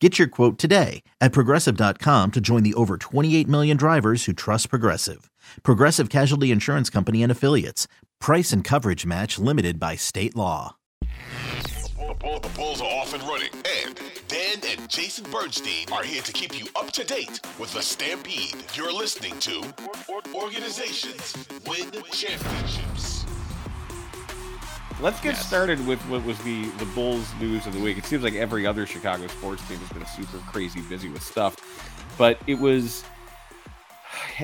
Get your quote today at progressive.com to join the over 28 million drivers who trust Progressive. Progressive Casualty Insurance Company and Affiliates. Price and coverage match limited by state law. The, bull, the Bulls are off and running, and Dan and Jason Bernstein are here to keep you up to date with the Stampede. You're listening to Organizations Win Championships. Let's get started with what was the the Bulls news of the week. It seems like every other Chicago sports team has been super crazy busy with stuff, but it was,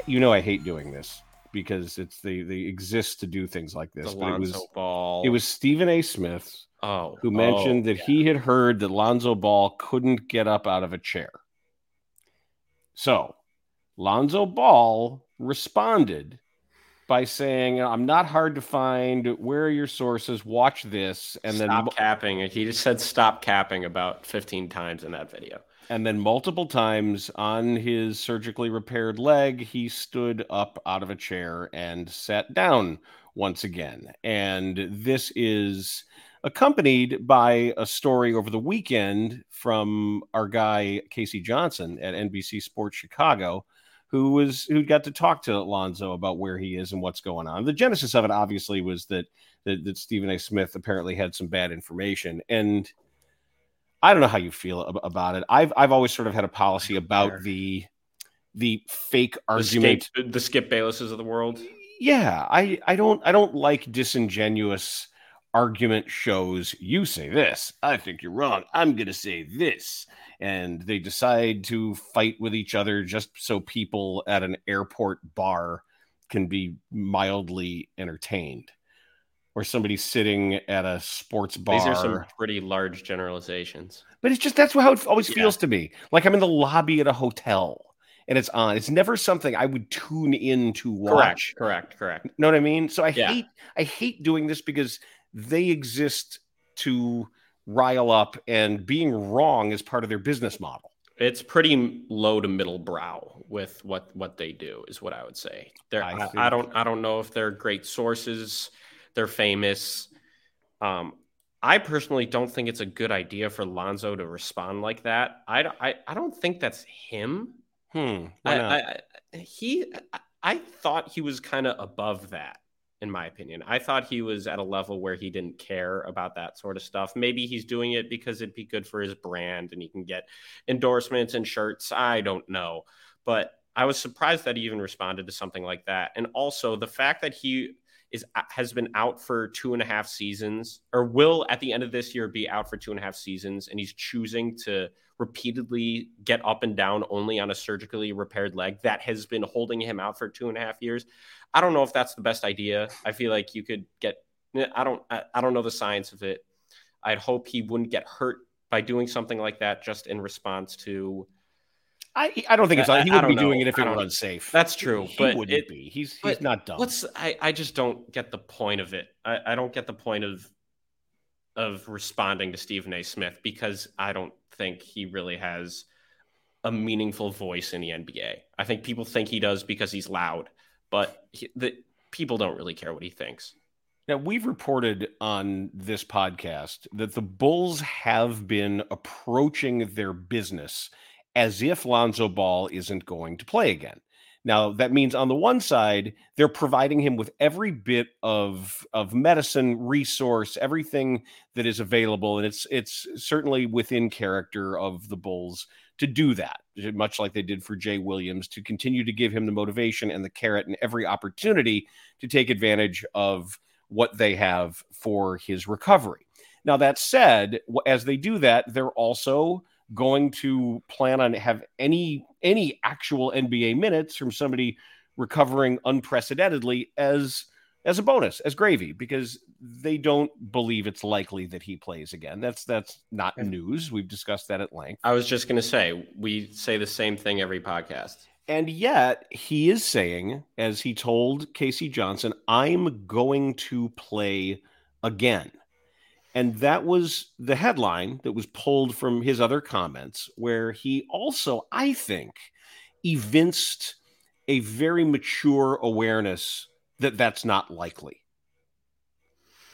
you know, I hate doing this because it's they they exist to do things like this. But it was Ball. it was Stephen A. Smith oh who mentioned oh, that he had heard that Lonzo Ball couldn't get up out of a chair. So Lonzo Ball responded by saying, I'm not hard to find. Where are your sources? Watch this. And stop then stop capping. He just said stop capping about 15 times in that video. and then multiple times on his surgically repaired leg, he stood up out of a chair and sat down once again. And this is accompanied by a story over the weekend from our guy K.C. Johnson at NBC Sports Chicago, who was who got to talk to Alonzo about where he is and what's going on. The genesis of it obviously was that that, that Stephen A. Smith apparently had some bad information, and I don't know how you feel ab- about it. I've I've always sort of had a policy about the the fake The argument Skip, the Skip Baylesses of the world. yeah i i don't i don't like disingenuous argument shows you say this i think you're wrong i'm going to say this and they decide to fight with each other just so people at an airport bar can be mildly entertained or somebody sitting at a sports bar These are some pretty large generalizations. but it's just that's how it always Yeah. feels to me. Like I'm in the lobby at a hotel and it's on. It's never something I would tune in to watch. Correct, correct, correct. Know what I mean? So I Yeah. hate I hate doing this because they exist to rile up and being wrong is part of their business model. It's pretty low to middle brow with what what they do is what I would say. They're, I I, I, don't I don't know if they're great sources. They're famous. Um, I personally don't think it's a good idea for Lonzo to respond like that. I, I, I don't think that's him. Hmm. I? I, he I thought he was kind of above that in my opinion. I thought he was at a level where he didn't care about that sort of stuff. Maybe he's doing it because it'd be good for his brand and he can get endorsements and shirts. I don't know. But I was surprised that he even responded to something like that. And also the fact that he is uh, has been out for two and a half seasons, or will at the end of this year be out for two and a half seasons, and he's choosing to repeatedly get up and down only on a surgically repaired leg that has been holding him out for two and a half years. I don't know if that's the best idea. I feel like you could get. Eh, I don't. I, I don't know the science of it. I'd hope he wouldn't get hurt by doing something like that just in response to. I, I don't think it's I- he wouldn't be don't doing it if it were unsafe. That's true, He but wouldn't it- be. He's he's not dumb. What's I, I just don't get the point of it. I, I don't get the point of of responding to Stephen A. Smith because I don't think he really has a meaningful voice in the NBA. I think people think he does because he's loud, but he, the people don't really care what he thinks. Now, we've reported on this podcast that the Bulls have been approaching their business as if Lonzo Ball isn't going to play again. Now, that means on the one side, they're providing him with every bit of, of medicine, resource, everything that is available. And it's it's certainly within character of the Bulls to do that, much like they did for Jay Williams, to continue to give him the motivation and the carrot and every opportunity to take advantage of what they have for his recovery. Now, that said, as they do that, they're also going to plan on have any any actual NBA minutes from somebody recovering unprecedentedly as as a bonus, as gravy, because they don't believe it's likely that he plays again. That's that's not news. We've discussed that at length. I was just going to say we say the same thing every podcast. And yet he is saying, as he told K.C. Johnson, I'm going to play again. And that was the headline that was pulled from his other comments, where he also, I think, evinced a very mature awareness that that's not likely.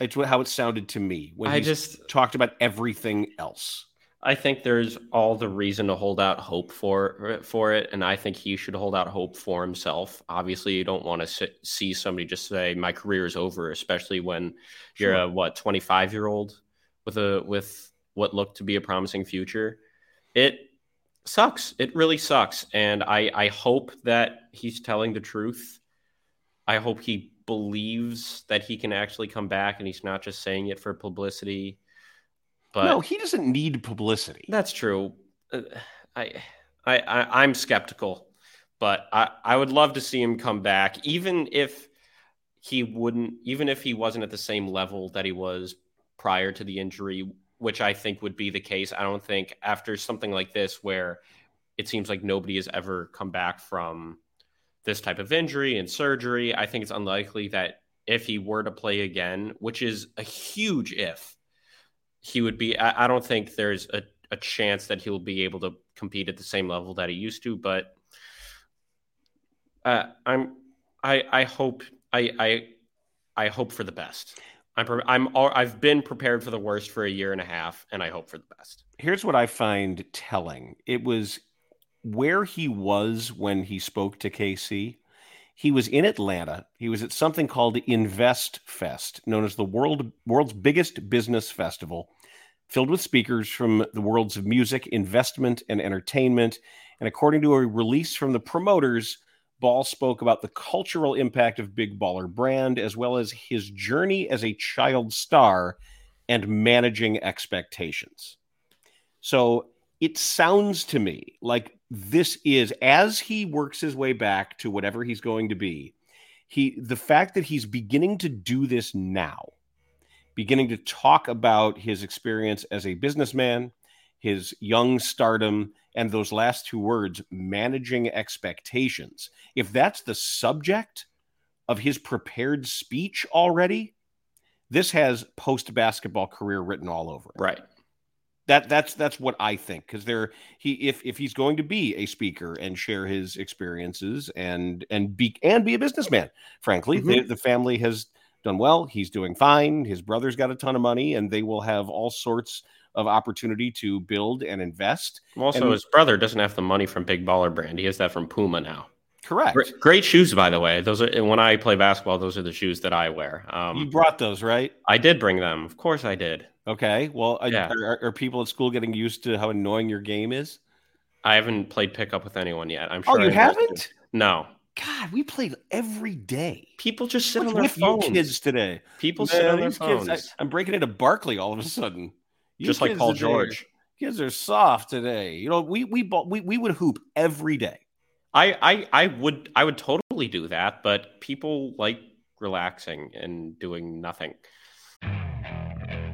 It's how it sounded to me when I he just talked about everything else. I think there's all the reason to hold out hope for uh, for it, and I think he should hold out hope for himself. Obviously, you don't want to see somebody just say my career is over, especially when you're a what 25 year old with a with what looked to be a promising future. It sucks. It really sucks, and I I hope that he's telling the truth. I hope he believes that he can actually come back, and he's not just saying it for publicity. But no, he doesn't need publicity. That's true. Uh, I, I, I am skeptical, but I, I would love to see him come back, even if he wouldn't, even if he wasn't at the same level that he was prior to the injury, which I think would be the case. I don't think after something like this, where it seems like nobody has ever come back from this type of injury and surgery, I think it's unlikely that if he were to play again, which is a huge if he would be. I, I don't think there's a, a chance that he'll be able to compete at the same level that he used to. But uh, I'm I I hope I I I hope for the best. I'm I'm all, I've been prepared for the worst for a year and a half, and I hope for the best. Here's what I find telling: it was where he was when he spoke to KC. He was in Atlanta. He was at something called Invest Fest, known as the world world's biggest business festival, filled with speakers from the worlds of music, investment, and entertainment. And according to a release from the promoters, Ball spoke about the cultural impact of Big Baller Brand, as well as his journey as a child star and managing expectations. So it sounds to me like this is as he works his way back to whatever he's going to be he the fact that he's beginning to do this now beginning to talk about his experience as a businessman his young stardom and those last two words managing expectations if that's the subject of his prepared speech already this has post basketball career written all over it. right that that's that's what I think because there he if if he's going to be a speaker and share his experiences and and be and be a businessman, frankly, mm-hmm. the, the family has done well. He's doing fine. His brother's got a ton of money, and they will have all sorts of opportunity to build and invest. Also, and, his brother doesn't have the money from Big Baller Brand. He has that from Puma now. Correct. Great, great, shoes, by the way. Those are when I play basketball. Those are the shoes that I wear. Um, you brought those, right? I did bring them. Of course, I did. Okay. Well, yeah. are, are, people at school getting used to how annoying your game is? I haven't played pickup with anyone yet. I'm oh, sure. Oh, you haven't? No. God, we played every day. People just sit What's on their phones. kids today. People Man, sit on their phones. Kids, I, am breaking into Barkley all of a sudden. You just like Paul today, George. Kids are soft today. You know, we we we we would hoop every day. I I I would I would totally do that, but people like relaxing and doing nothing.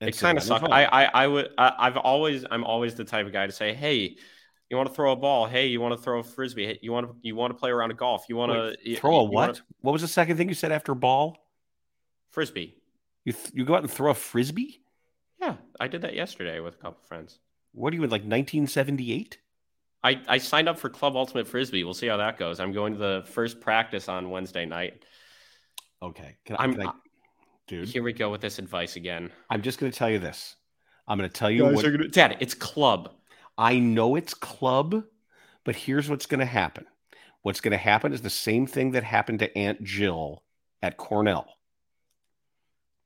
It kind of sucks. I, I, I would, I, I've always, I'm always the type of guy to say, hey, you want to throw a ball? Hey, you want to throw a frisbee? Hey, you want to, you want to play around a golf? You want to throw a what? Wanna... What was the second thing you said after ball? Frisbee. You th- you go out and throw a frisbee? Yeah, I did that yesterday with a couple friends. What are you in like 1978? I, I signed up for Club Ultimate Frisbee. We'll see how that goes. I'm going to the first practice on Wednesday night. Okay. Can I, can I dude? Here we go with this advice again. I'm just going to tell you this. I'm going to tell you what. Gonna, Dad, it's club. I know it's club, but here's what's going to happen. What's going to happen is the same thing that happened to Aunt Jill at Cornell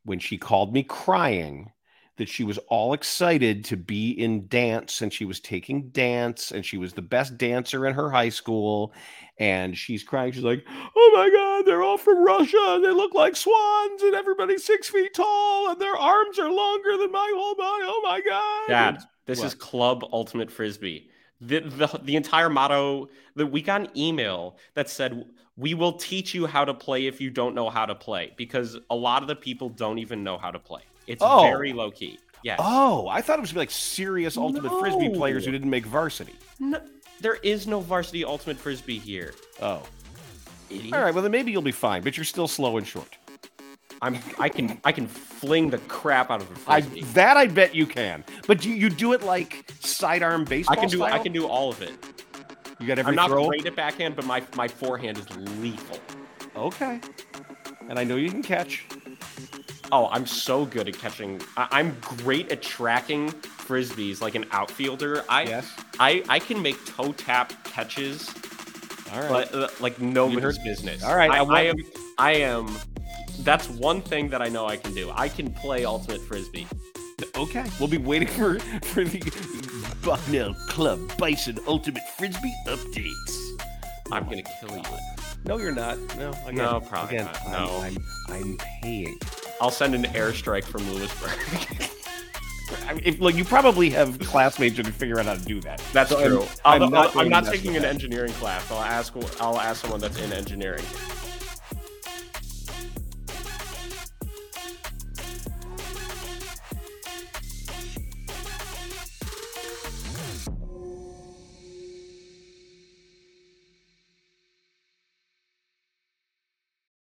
when she called me crying that she was all excited to be in dance and she was taking dance and she was the best dancer in her high school and she's crying she's like oh my god they're all from russia and they look like swans and everybody's six feet tall and their arms are longer than my oh whole body oh my god dad this what? is club ultimate frisbee the, the, the entire motto that we got an email that said we will teach you how to play if you don't know how to play because a lot of the people don't even know how to play it's oh. very low key. Yes. Oh, I thought it was be like serious ultimate no. frisbee players who didn't make varsity. No, there is no varsity ultimate frisbee here. Oh. Idiot. All right, well then maybe you'll be fine, but you're still slow and short. I'm I can I can fling the crap out of a frisbee. I, that I bet you can. But you you do it like sidearm baseball. I can do style? I can do all of it. You got every I'm not throw? great at backhand, but my my forehand is lethal. Okay. And I know you can catch. Oh, I'm so good at catching. I- am great at tracking frisbees like an outfielder. I yes. I I can make toe tap catches. All right. But, uh, like nobody's business. All right. I, I, I am. I am. That's one thing that I know I can do. I can play ultimate frisbee. Okay, we'll be waiting for for the Bucknell Club Bison Ultimate Frisbee updates. I'm gonna kill you. No, you're not. No, again, no, probably again, not. No, I'm, I'm, I'm paying. I'll send an airstrike from Lewisburg. I mean, if, like you probably have classmates who can figure out how to do that. That's so true. I'm, I'm, not, I'm not taking an engineering class. I'll ask. I'll ask someone that's in engineering.